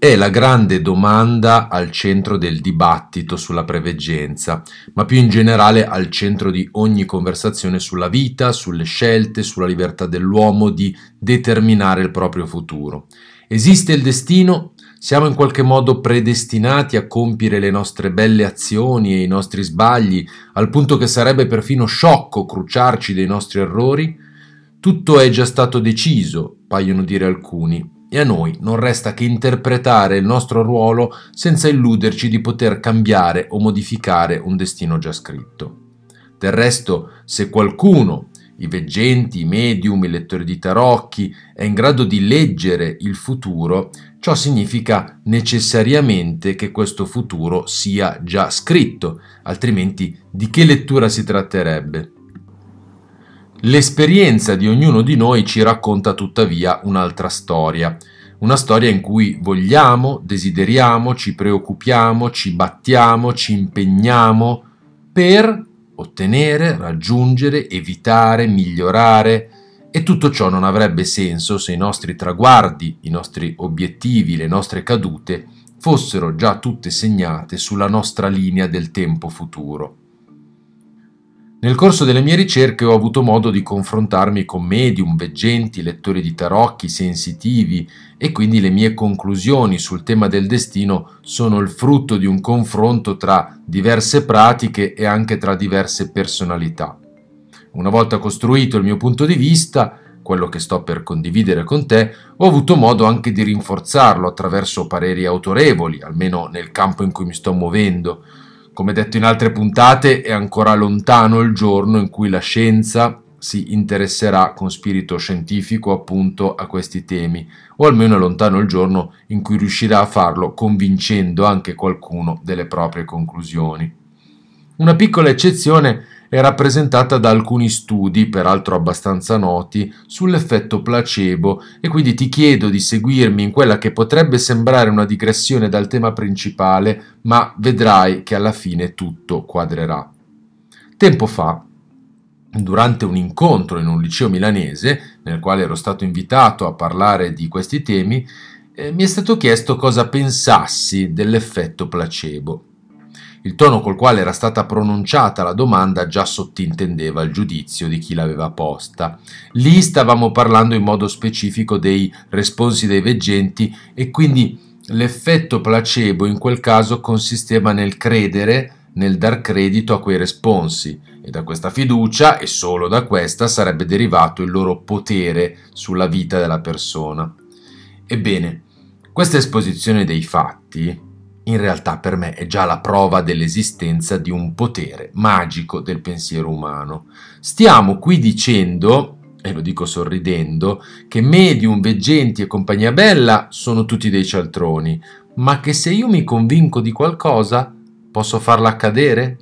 è la grande domanda al centro del dibattito sulla preveggenza, ma più in generale al centro di ogni conversazione sulla vita, sulle scelte, sulla libertà dell'uomo di determinare il proprio futuro. Esiste il destino? Siamo in qualche modo predestinati a compiere le nostre belle azioni e i nostri sbagli, al punto che sarebbe perfino sciocco cruciarci dei nostri errori? Tutto è già stato deciso, paiono dire alcuni, e a noi non resta che interpretare il nostro ruolo senza illuderci di poter cambiare o modificare un destino già scritto. Del resto, se qualcuno, i veggenti, i medium, i lettori di tarocchi, è in grado di leggere il futuro, ciò significa necessariamente che questo futuro sia già scritto, altrimenti di che lettura si tratterebbe? L'esperienza di ognuno di noi ci racconta tuttavia un'altra storia, una storia in cui vogliamo, desideriamo, ci preoccupiamo, ci battiamo, ci impegniamo per ottenere, raggiungere, evitare, migliorare e tutto ciò non avrebbe senso se i nostri traguardi, i nostri obiettivi, le nostre cadute fossero già tutte segnate sulla nostra linea del tempo futuro. Nel corso delle mie ricerche ho avuto modo di confrontarmi con medium, veggenti, lettori di tarocchi, sensitivi e quindi le mie conclusioni sul tema del destino sono il frutto di un confronto tra diverse pratiche e anche tra diverse personalità. Una volta costruito il mio punto di vista, quello che sto per condividere con te, ho avuto modo anche di rinforzarlo attraverso pareri autorevoli, almeno nel campo in cui mi sto muovendo, come detto in altre puntate, è ancora lontano il giorno in cui la scienza si interesserà con spirito scientifico appunto a questi temi, o almeno è lontano il giorno in cui riuscirà a farlo convincendo anche qualcuno delle proprie conclusioni. Una piccola eccezione è rappresentata da alcuni studi, peraltro abbastanza noti, sull'effetto placebo e quindi ti chiedo di seguirmi in quella che potrebbe sembrare una digressione dal tema principale, ma vedrai che alla fine tutto quadrerà. Tempo fa, durante un incontro in un liceo milanese, nel quale ero stato invitato a parlare di questi temi, eh, mi è stato chiesto cosa pensassi dell'effetto placebo. Il tono col quale era stata pronunciata la domanda già sottintendeva il giudizio di chi l'aveva posta. Lì stavamo parlando in modo specifico dei responsi dei veggenti e quindi l'effetto placebo in quel caso consisteva nel credere, nel dar credito a quei responsi e da questa fiducia e solo da questa sarebbe derivato il loro potere sulla vita della persona. Ebbene, questa esposizione dei fatti in realtà per me è già la prova dell'esistenza di un potere magico del pensiero umano. Stiamo qui dicendo, e lo dico sorridendo, che medium, veggenti e compagnia bella sono tutti dei cialtroni, ma che se io mi convinco di qualcosa posso farla accadere?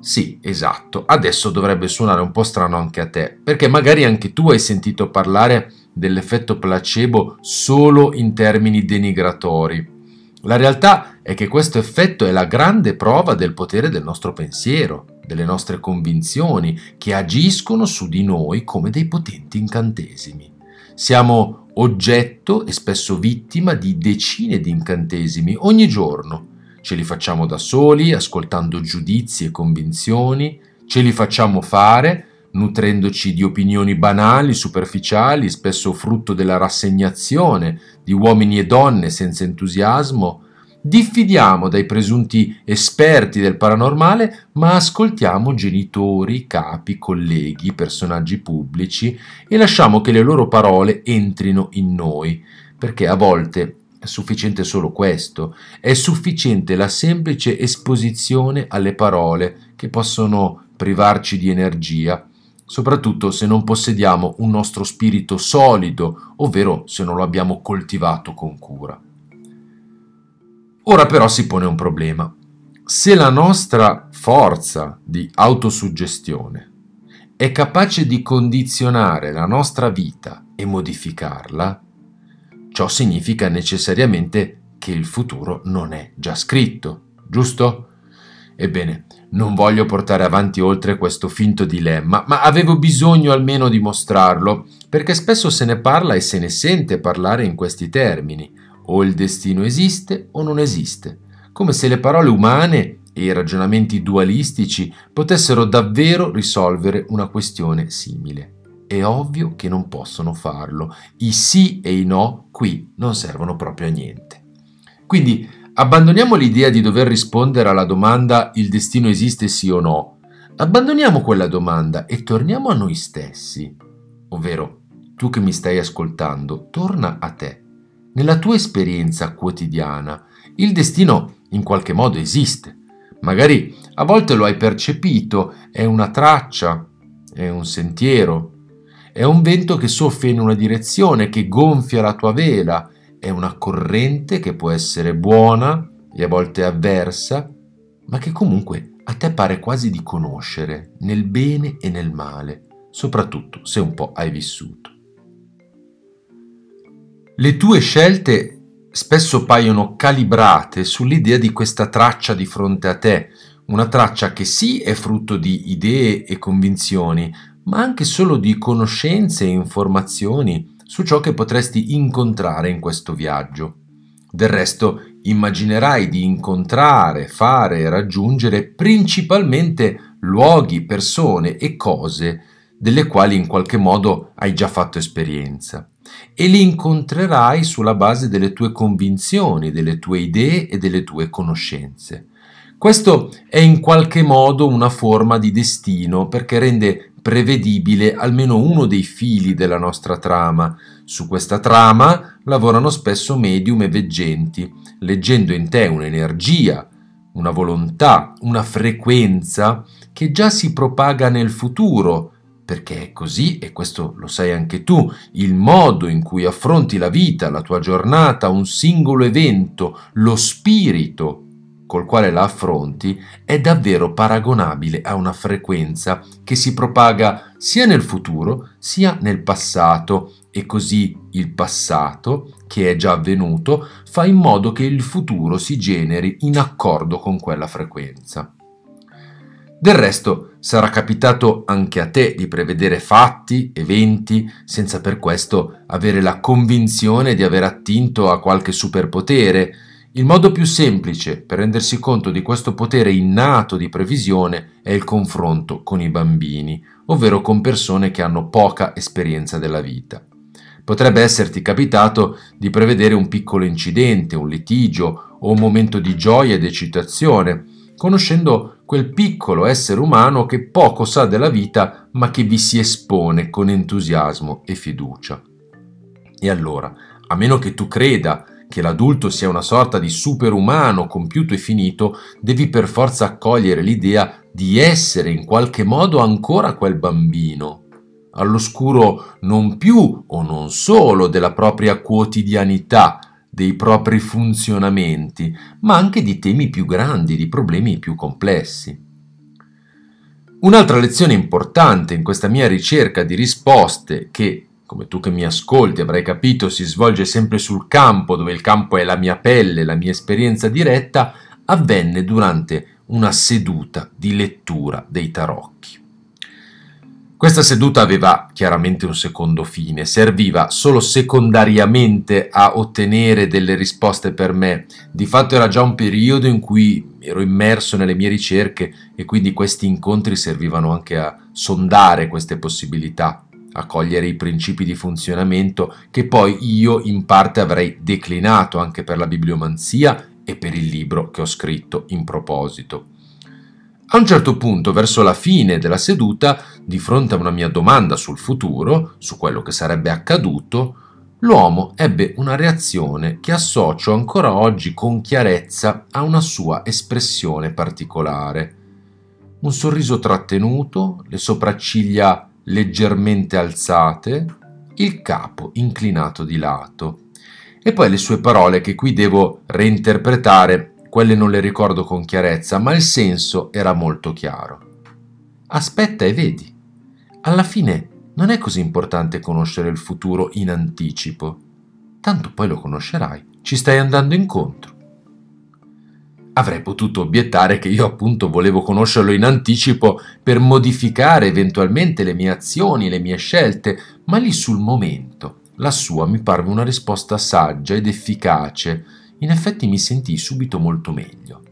Sì, esatto. Adesso dovrebbe suonare un po' strano anche a te, perché magari anche tu hai sentito parlare dell'effetto placebo solo in termini denigratori. La realtà è che questo effetto è la grande prova del potere del nostro pensiero, delle nostre convinzioni, che agiscono su di noi come dei potenti incantesimi. Siamo oggetto e spesso vittima di decine di incantesimi ogni giorno. Ce li facciamo da soli, ascoltando giudizi e convinzioni, ce li facciamo fare, nutrendoci di opinioni banali, superficiali, spesso frutto della rassegnazione di uomini e donne senza entusiasmo, diffidiamo dai presunti esperti del paranormale, ma ascoltiamo genitori, capi, colleghi, personaggi pubblici e lasciamo che le loro parole entrino in noi, perché a volte è sufficiente solo questo, è sufficiente la semplice esposizione alle parole che possono privarci di energia soprattutto se non possediamo un nostro spirito solido, ovvero se non lo abbiamo coltivato con cura. Ora però si pone un problema. Se la nostra forza di autosuggestione è capace di condizionare la nostra vita e modificarla, ciò significa necessariamente che il futuro non è già scritto, giusto? Ebbene, non voglio portare avanti oltre questo finto dilemma, ma avevo bisogno almeno di mostrarlo, perché spesso se ne parla e se ne sente parlare in questi termini, O il destino esiste o non esiste, come se le parole umane e i ragionamenti dualistici potessero davvero risolvere una questione simile. È ovvio che non possono farlo. I sì e i no qui non servono proprio a niente. Quindi abbandoniamo l'idea di dover rispondere alla domanda il destino esiste sì o no. Abbandoniamo quella domanda e torniamo a noi stessi. Ovvero, tu che mi stai ascoltando, torna a te. Nella tua esperienza quotidiana, il destino in qualche modo esiste. Magari a volte lo hai percepito, è una traccia, è un sentiero, è un vento che soffia in una direzione, che gonfia la tua vela, è una corrente che può essere buona e a volte avversa, ma che comunque a te pare quasi di conoscere nel bene e nel male, soprattutto se un po' hai vissuto. Le tue scelte spesso paiono calibrate sull'idea di questa traccia di fronte a te, una traccia che sì è frutto di idee e convinzioni, ma anche solo di conoscenze e informazioni su ciò che potresti incontrare in questo viaggio. Del resto, immaginerai di incontrare, fare e raggiungere principalmente luoghi, persone e cose delle quali in qualche modo hai già fatto esperienza e li incontrerai sulla base delle tue convinzioni, delle tue idee e delle tue conoscenze. Questo è in qualche modo una forma di destino perché rende prevedibile almeno uno dei fili della nostra trama. Su questa trama lavorano spesso medium e veggenti, leggendo in te un'energia, una volontà, una frequenza che già si propaga nel futuro, perché è così, e questo lo sai anche tu, il modo in cui affronti la vita, la tua giornata, un singolo evento, lo spirito col quale la affronti è davvero paragonabile a una frequenza che si propaga sia nel futuro sia nel passato e così il passato, che è già avvenuto, fa in modo che il futuro si generi in accordo con quella frequenza. Del resto sarà capitato anche a te di prevedere fatti, eventi, senza per questo avere la convinzione di aver attinto a qualche superpotere, il modo più semplice per rendersi conto di questo potere innato di previsione è il confronto con i bambini, ovvero con persone che hanno poca esperienza della vita. Potrebbe esserti capitato di prevedere un piccolo incidente, un litigio o un momento di gioia ed eccitazione, conoscendo quel piccolo essere umano che poco sa della vita ma che vi si espone con entusiasmo e fiducia. E allora, a meno che tu creda che l'adulto sia una sorta di superumano compiuto e finito, devi per forza accogliere l'idea di essere in qualche modo ancora quel bambino, all'oscuro non più o non solo della propria quotidianità, dei propri funzionamenti, ma anche di temi più grandi, di problemi più complessi. Un'altra lezione importante in questa mia ricerca di risposte che come tu che mi ascolti avrai capito, si svolge sempre sul campo, dove il campo è la mia pelle, la mia esperienza diretta, avvenne durante una seduta di lettura dei tarocchi. Questa seduta aveva chiaramente un secondo fine, serviva solo secondariamente a ottenere delle risposte per me. Di fatto era già un periodo in cui ero immerso nelle mie ricerche e quindi questi incontri servivano anche a sondare queste possibilità a cogliere i principi di funzionamento che poi io in parte avrei declinato anche per la bibliomanzia e per il libro che ho scritto in proposito. A un certo punto, verso la fine della seduta, di fronte a una mia domanda sul futuro, su quello che sarebbe accaduto, l'uomo ebbe una reazione che associo ancora oggi con chiarezza a una sua espressione particolare. Un sorriso trattenuto, le sopracciglia leggermente alzate, il capo inclinato di lato. E poi le sue parole che qui devo reinterpretare, quelle non le ricordo con chiarezza, ma il senso era molto chiaro. Aspetta e vedi. Alla fine non è così importante conoscere il futuro in anticipo. Tanto poi lo conoscerai, ci stai andando incontro. Avrei potuto obiettare che io appunto volevo conoscerlo in anticipo per modificare eventualmente le mie azioni, le mie scelte, ma lì sul momento La sua mi parve una risposta saggia ed efficace. In effetti mi sentii subito molto meglio.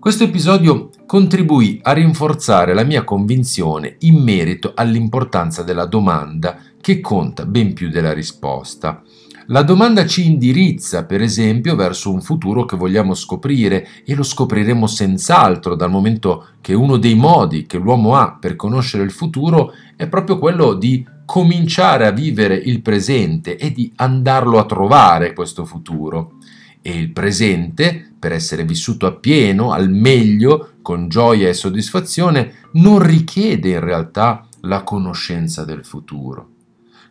Questo episodio contribuì a rinforzare la mia convinzione in merito all'importanza della domanda che conta ben più della risposta. La domanda ci indirizza, per esempio, verso un futuro che vogliamo scoprire e lo scopriremo senz'altro dal momento che uno dei modi che l'uomo ha per conoscere il futuro è proprio quello di cominciare a vivere il presente e di andarlo a trovare questo futuro e il presente, per essere vissuto appieno, al meglio, con gioia e soddisfazione, non richiede in realtà la conoscenza del futuro.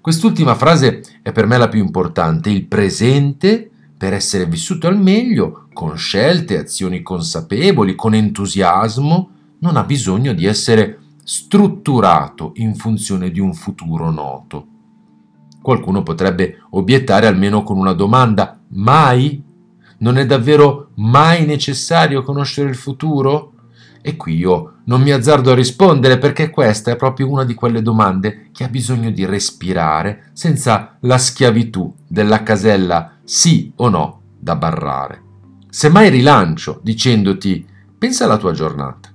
Quest'ultima frase è per me la più importante. Il presente, per essere vissuto al meglio, con scelte, azioni consapevoli, con entusiasmo, non ha bisogno di essere strutturato in funzione di un futuro noto. Qualcuno potrebbe obiettare almeno con una domanda, mai non è davvero mai necessario conoscere il futuro? E qui io non mi azzardo a rispondere perché questa è proprio una di quelle domande che ha bisogno di respirare senza la schiavitù della casella sì o no da barrare. Semmai rilancio dicendoti pensa alla tua giornata,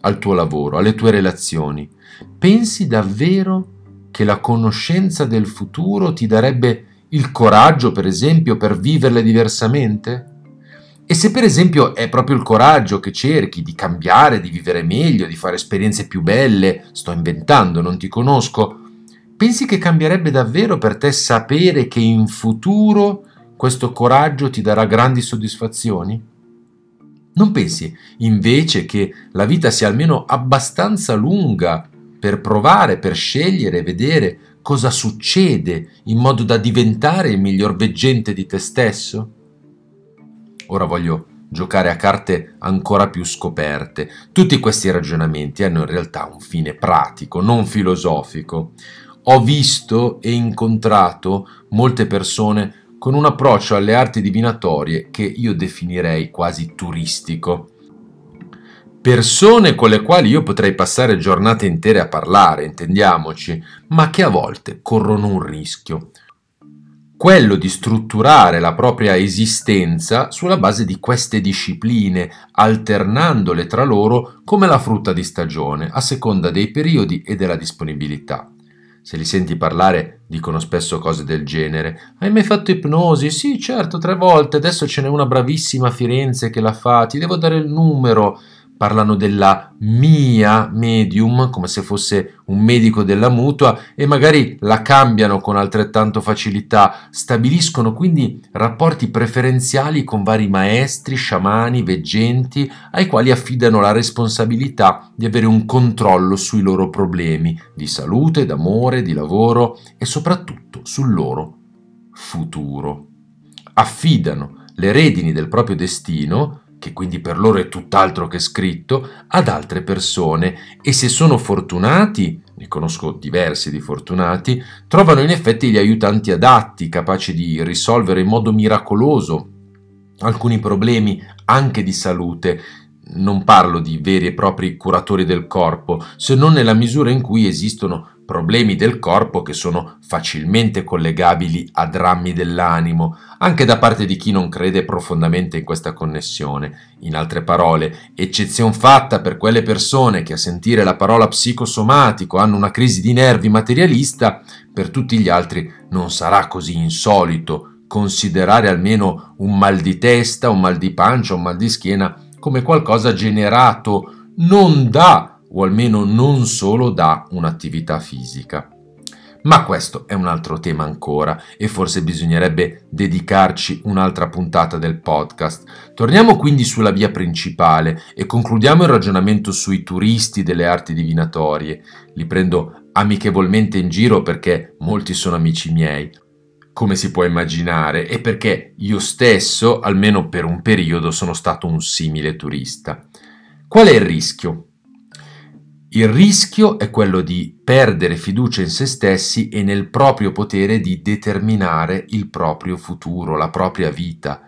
al tuo lavoro, alle tue relazioni. Pensi davvero che la conoscenza del futuro ti darebbe il coraggio, per esempio, per viverle diversamente? E se per esempio è proprio il coraggio che cerchi di cambiare, di vivere meglio, di fare esperienze più belle, sto inventando, non ti conosco, pensi che cambierebbe davvero per te sapere che in futuro questo coraggio ti darà grandi soddisfazioni? Non pensi invece che la vita sia almeno abbastanza lunga per provare, per scegliere, vedere cosa succede in modo da diventare il miglior veggente di te stesso? Ora voglio giocare a carte ancora più scoperte. Tutti questi ragionamenti hanno in realtà un fine pratico, non filosofico. Ho visto e incontrato molte persone con un approccio alle arti divinatorie che io definirei quasi turistico persone con le quali io potrei passare giornate intere a parlare, intendiamoci, ma che a volte corrono un rischio, quello di strutturare la propria esistenza sulla base di queste discipline, alternandole tra loro come la frutta di stagione, a seconda dei periodi e della disponibilità. Se li senti parlare, dicono spesso cose del genere. Hai mai fatto ipnosi? Sì, certo, tre volte. Adesso ce n'è una bravissima a Firenze che la fa. Ti devo dare il numero parlano della mia medium come se fosse un medico della mutua e magari la cambiano con altrettanto facilità, stabiliscono quindi rapporti preferenziali con vari maestri, sciamani, veggenti ai quali affidano la responsabilità di avere un controllo sui loro problemi di salute, d'amore, di lavoro e soprattutto sul loro futuro. Affidano le redini del proprio destino che quindi per loro è tutt'altro che scritto, ad altre persone e se sono fortunati, ne conosco diversi di fortunati, trovano in effetti gli aiutanti adatti, capaci di risolvere in modo miracoloso alcuni problemi anche di salute. Non parlo di veri e propri curatori del corpo, se non nella misura in cui esistono problemi del corpo che sono facilmente collegabili a drammi dell'animo, anche da parte di chi non crede profondamente in questa connessione. In altre parole, eccezion fatta per quelle persone che a sentire la parola psicosomatico hanno una crisi di nervi materialista, per tutti gli altri non sarà così insolito considerare almeno un mal di testa, un mal di pancia, un mal di schiena come qualcosa generato non da o almeno non solo da un'attività fisica. Ma questo è un altro tema ancora e forse bisognerebbe dedicarci un'altra puntata del podcast. Torniamo quindi sulla via principale e concludiamo il ragionamento sui turisti delle arti divinatorie. Li prendo amichevolmente in giro perché molti sono amici miei, come si può immaginare, e perché io stesso, almeno per un periodo, sono stato un simile turista. Qual è il rischio? Il rischio è quello di perdere fiducia in se stessi e nel proprio potere di determinare il proprio futuro, la propria vita.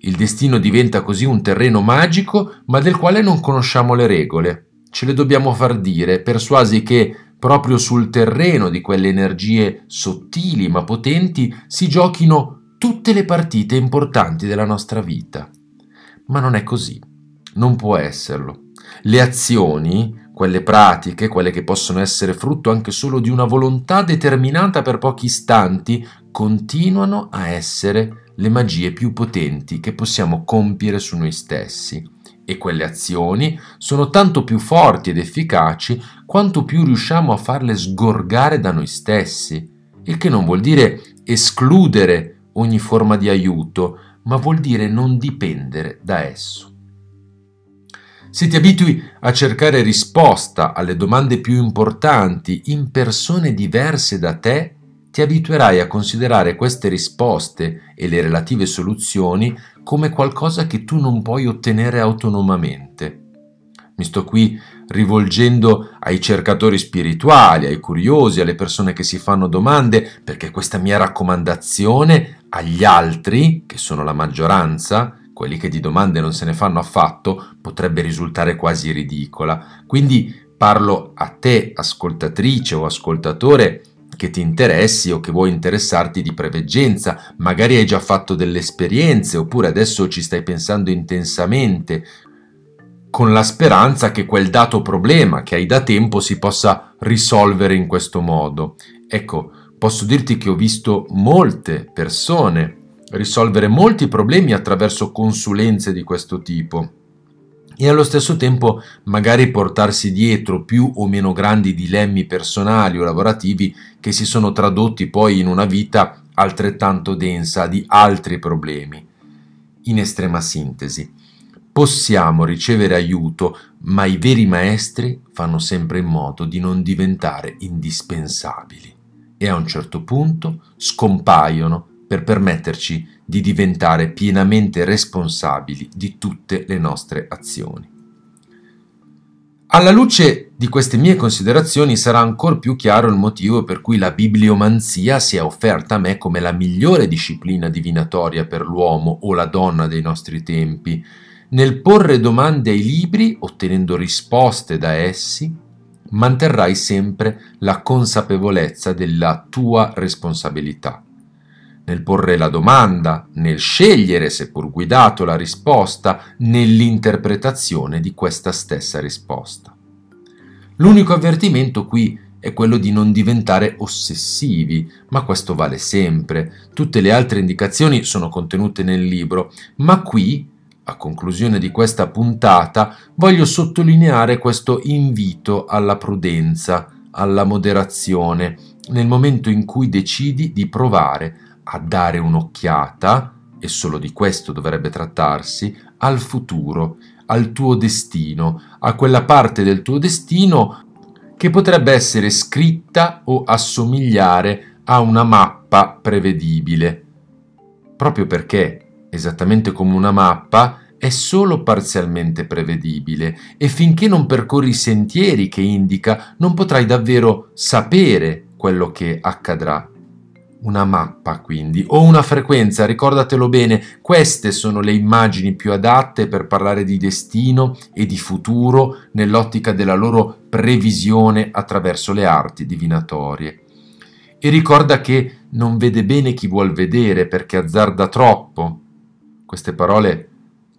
Il destino diventa così un terreno magico, ma del quale non conosciamo le regole. Ce le dobbiamo far dire, persuasi che proprio sul terreno di quelle energie sottili ma potenti, si giochino tutte le partite importanti della nostra vita. Ma non è così, non può esserlo. Le azioni, quelle pratiche, quelle che possono essere frutto anche solo di una volontà determinata per pochi istanti, continuano a essere le magie più potenti che possiamo compiere su noi stessi. E quelle azioni sono tanto più forti ed efficaci quanto più riusciamo a farle sgorgare da noi stessi, il che non vuol dire escludere ogni forma di aiuto, ma vuol dire non dipendere da esso. Se ti abitui a cercare risposta alle domande più importanti in persone diverse da te, ti abituerai a considerare queste risposte e le relative soluzioni come qualcosa che tu non puoi ottenere autonomamente. Mi sto qui rivolgendo ai cercatori spirituali, ai curiosi, alle persone che si fanno domande, perché questa mia raccomandazione agli altri, che sono la maggioranza, quelli che di domande non se ne fanno affatto, potrebbe risultare quasi ridicola. Quindi parlo a te, ascoltatrice o ascoltatore, che ti interessi o che vuoi interessarti di preveggenza, magari hai già fatto delle esperienze oppure adesso ci stai pensando intensamente, con la speranza che quel dato problema che hai da tempo si possa risolvere in questo modo. Ecco, posso dirti che ho visto molte persone risolvere molti problemi attraverso consulenze di questo tipo e allo stesso tempo magari portarsi dietro più o meno grandi dilemmi personali o lavorativi che si sono tradotti poi in una vita altrettanto densa di altri problemi. In estrema sintesi, possiamo ricevere aiuto, ma i veri maestri fanno sempre in modo di non diventare indispensabili e a un certo punto scompaiono per permetterci di diventare pienamente responsabili di tutte le nostre azioni. Alla luce di queste mie considerazioni sarà ancora più chiaro il motivo per cui la bibliomanzia si è offerta a me come la migliore disciplina divinatoria per l'uomo o la donna dei nostri tempi. Nel porre domande ai libri, ottenendo risposte da essi, manterrai sempre la consapevolezza della tua responsabilità nel porre la domanda, nel scegliere, seppur guidato, la risposta, nell'interpretazione di questa stessa risposta. L'unico avvertimento qui è quello di non diventare ossessivi, ma questo vale sempre. Tutte le altre indicazioni sono contenute nel libro, ma qui, a conclusione di questa puntata, voglio sottolineare questo invito alla prudenza, alla moderazione, nel momento in cui decidi di provare a dare un'occhiata, e solo di questo dovrebbe trattarsi, al futuro, al tuo destino, a quella parte del tuo destino che potrebbe essere scritta o assomigliare a una mappa prevedibile. Proprio perché, esattamente come una mappa, è solo parzialmente prevedibile e finché non percorri i sentieri che indica non potrai davvero sapere quello che accadrà una mappa quindi, o una frequenza, ricordatelo bene, queste sono le immagini più adatte per parlare di destino e di futuro nell'ottica della loro previsione attraverso le arti divinatorie. E ricorda che non vede bene chi vuol vedere perché azzarda troppo. Queste parole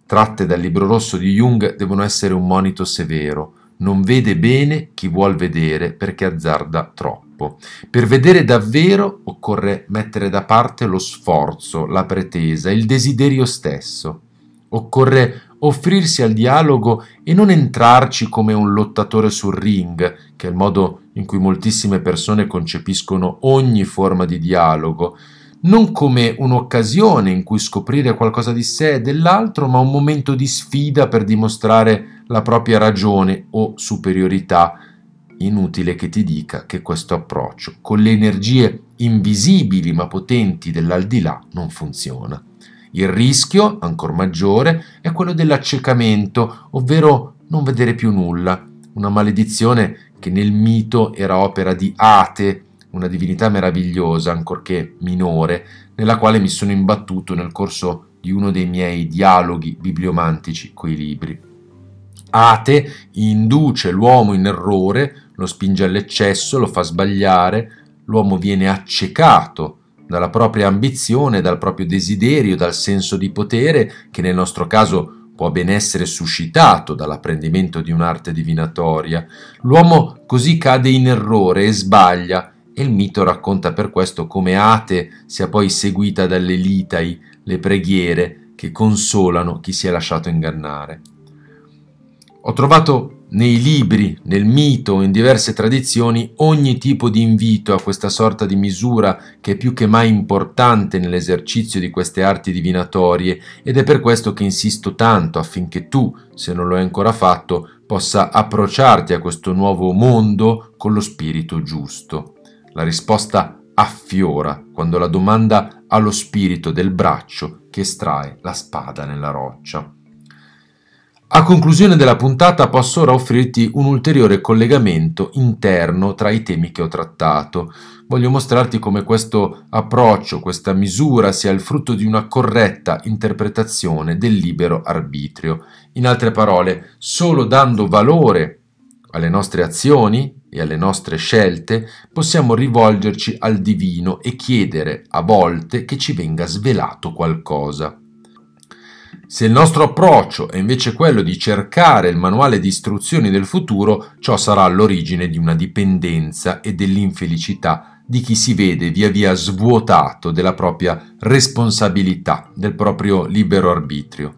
tratte dal libro rosso di Jung devono essere un monito severo. Non vede bene chi vuol vedere perché azzarda troppo troppo. Per vedere davvero occorre mettere da parte lo sforzo, la pretesa, il desiderio stesso. Occorre offrirsi al dialogo e non entrarci come un lottatore sul ring, che è il modo in cui moltissime persone concepiscono ogni forma di dialogo, non come un'occasione in cui scoprire qualcosa di sé e dell'altro, ma un momento di sfida per dimostrare la propria ragione o superiorità Inutile che ti dica che questo approccio con le energie invisibili ma potenti dell'aldilà non funziona. Il rischio, ancora maggiore, è quello dell'accecamento, ovvero non vedere più nulla, una maledizione che nel mito era opera di Ate, una divinità meravigliosa, ancorché minore, nella quale mi sono imbattuto nel corso di uno dei miei dialoghi bibliomantici coi libri. Ate induce l'uomo in errore, lo spinge all'eccesso, lo fa sbagliare, l'uomo viene accecato dalla propria ambizione, dal proprio desiderio, dal senso di potere, che nel nostro caso può ben essere suscitato dall'apprendimento di un'arte divinatoria. L'uomo così cade in errore e sbaglia, e il mito racconta per questo come Ate sia poi seguita dalle litai, le preghiere che consolano chi si è lasciato ingannare. Ho trovato nei libri, nel mito, in diverse tradizioni, ogni tipo di invito a questa sorta di misura che è più che mai importante nell'esercizio di queste arti divinatorie ed è per questo che insisto tanto affinché tu, se non lo hai ancora fatto, possa approcciarti a questo nuovo mondo con lo spirito giusto. La risposta affiora quando la domanda ha lo spirito del braccio che estrae la spada nella roccia. A conclusione della puntata posso ora offrirti un ulteriore collegamento interno tra i temi che ho trattato. Voglio mostrarti come questo approccio, questa misura sia il frutto di una corretta interpretazione del libero arbitrio. In altre parole, solo dando valore alle nostre azioni e alle nostre scelte possiamo rivolgerci al divino e chiedere a volte che ci venga svelato qualcosa. Se il nostro approccio è invece quello di cercare il manuale di istruzioni del futuro, ciò sarà l'origine di una dipendenza e dell'infelicità di chi si vede via via svuotato della propria responsabilità, del proprio libero arbitrio.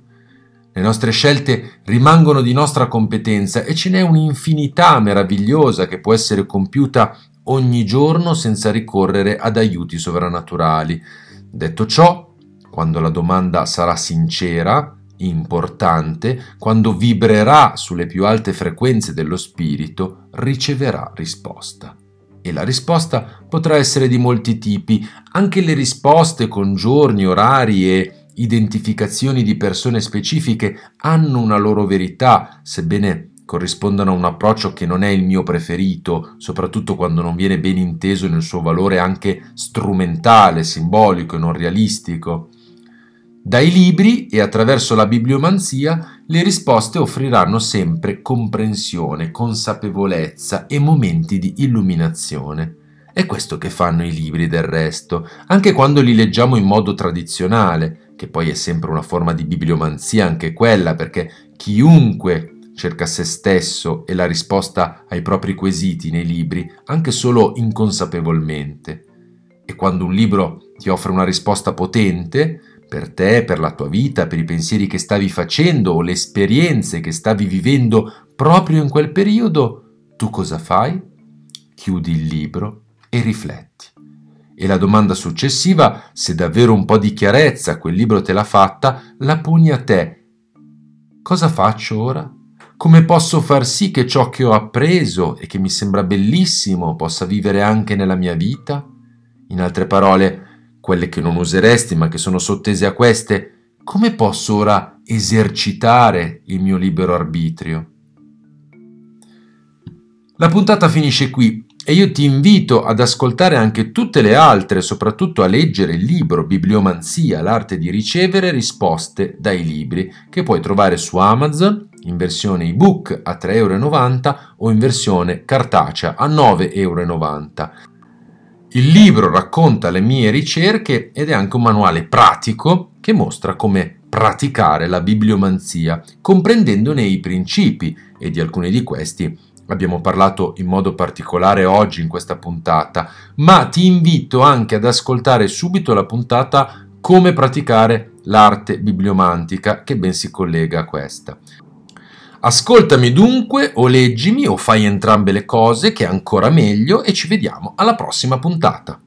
Le nostre scelte rimangono di nostra competenza e ce n'è un'infinità meravigliosa che può essere compiuta ogni giorno senza ricorrere ad aiuti sovrannaturali. Detto ciò, quando la domanda sarà sincera, importante, quando vibrerà sulle più alte frequenze dello spirito, riceverà risposta. E la risposta potrà essere di molti tipi, anche le risposte con giorni, orari e identificazioni di persone specifiche hanno una loro verità, sebbene corrispondano a un approccio che non è il mio preferito, soprattutto quando non viene ben inteso nel suo valore anche strumentale, simbolico e non realistico. Dai libri e attraverso la bibliomanzia le risposte offriranno sempre comprensione, consapevolezza e momenti di illuminazione. È questo che fanno i libri del resto, anche quando li leggiamo in modo tradizionale, che poi è sempre una forma di bibliomanzia anche quella, perché chiunque cerca se stesso e la risposta ai propri quesiti nei libri, anche solo inconsapevolmente. E quando un libro ti offre una risposta potente, per te, per la tua vita, per i pensieri che stavi facendo o le esperienze che stavi vivendo proprio in quel periodo, tu cosa fai? Chiudi il libro e rifletti. E la domanda successiva, se davvero un po' di chiarezza quel libro te l'ha fatta, la poni a te. Cosa faccio ora? Come posso far sì che ciò che ho appreso e che mi sembra bellissimo possa vivere anche nella mia vita? In altre parole, quelle che non useresti ma che sono sottese a queste, come posso ora esercitare il mio libero arbitrio? La puntata finisce qui e io ti invito ad ascoltare anche tutte le altre, soprattutto a leggere il libro Bibliomanzia, l'arte di ricevere risposte dai libri, che puoi trovare su Amazon in versione ebook a 3,90 euro o in versione cartacea a 9,90 euro. Il libro racconta le mie ricerche ed è anche un manuale pratico che mostra come praticare la bibliomanzia, comprendendone i principi e di alcuni di questi abbiamo parlato in modo particolare oggi in questa puntata, ma ti invito anche ad ascoltare subito la puntata come praticare l'arte bibliomantica che ben si collega a questa. Ascoltami dunque o leggimi o fai entrambe le cose che è ancora meglio e ci vediamo alla prossima puntata.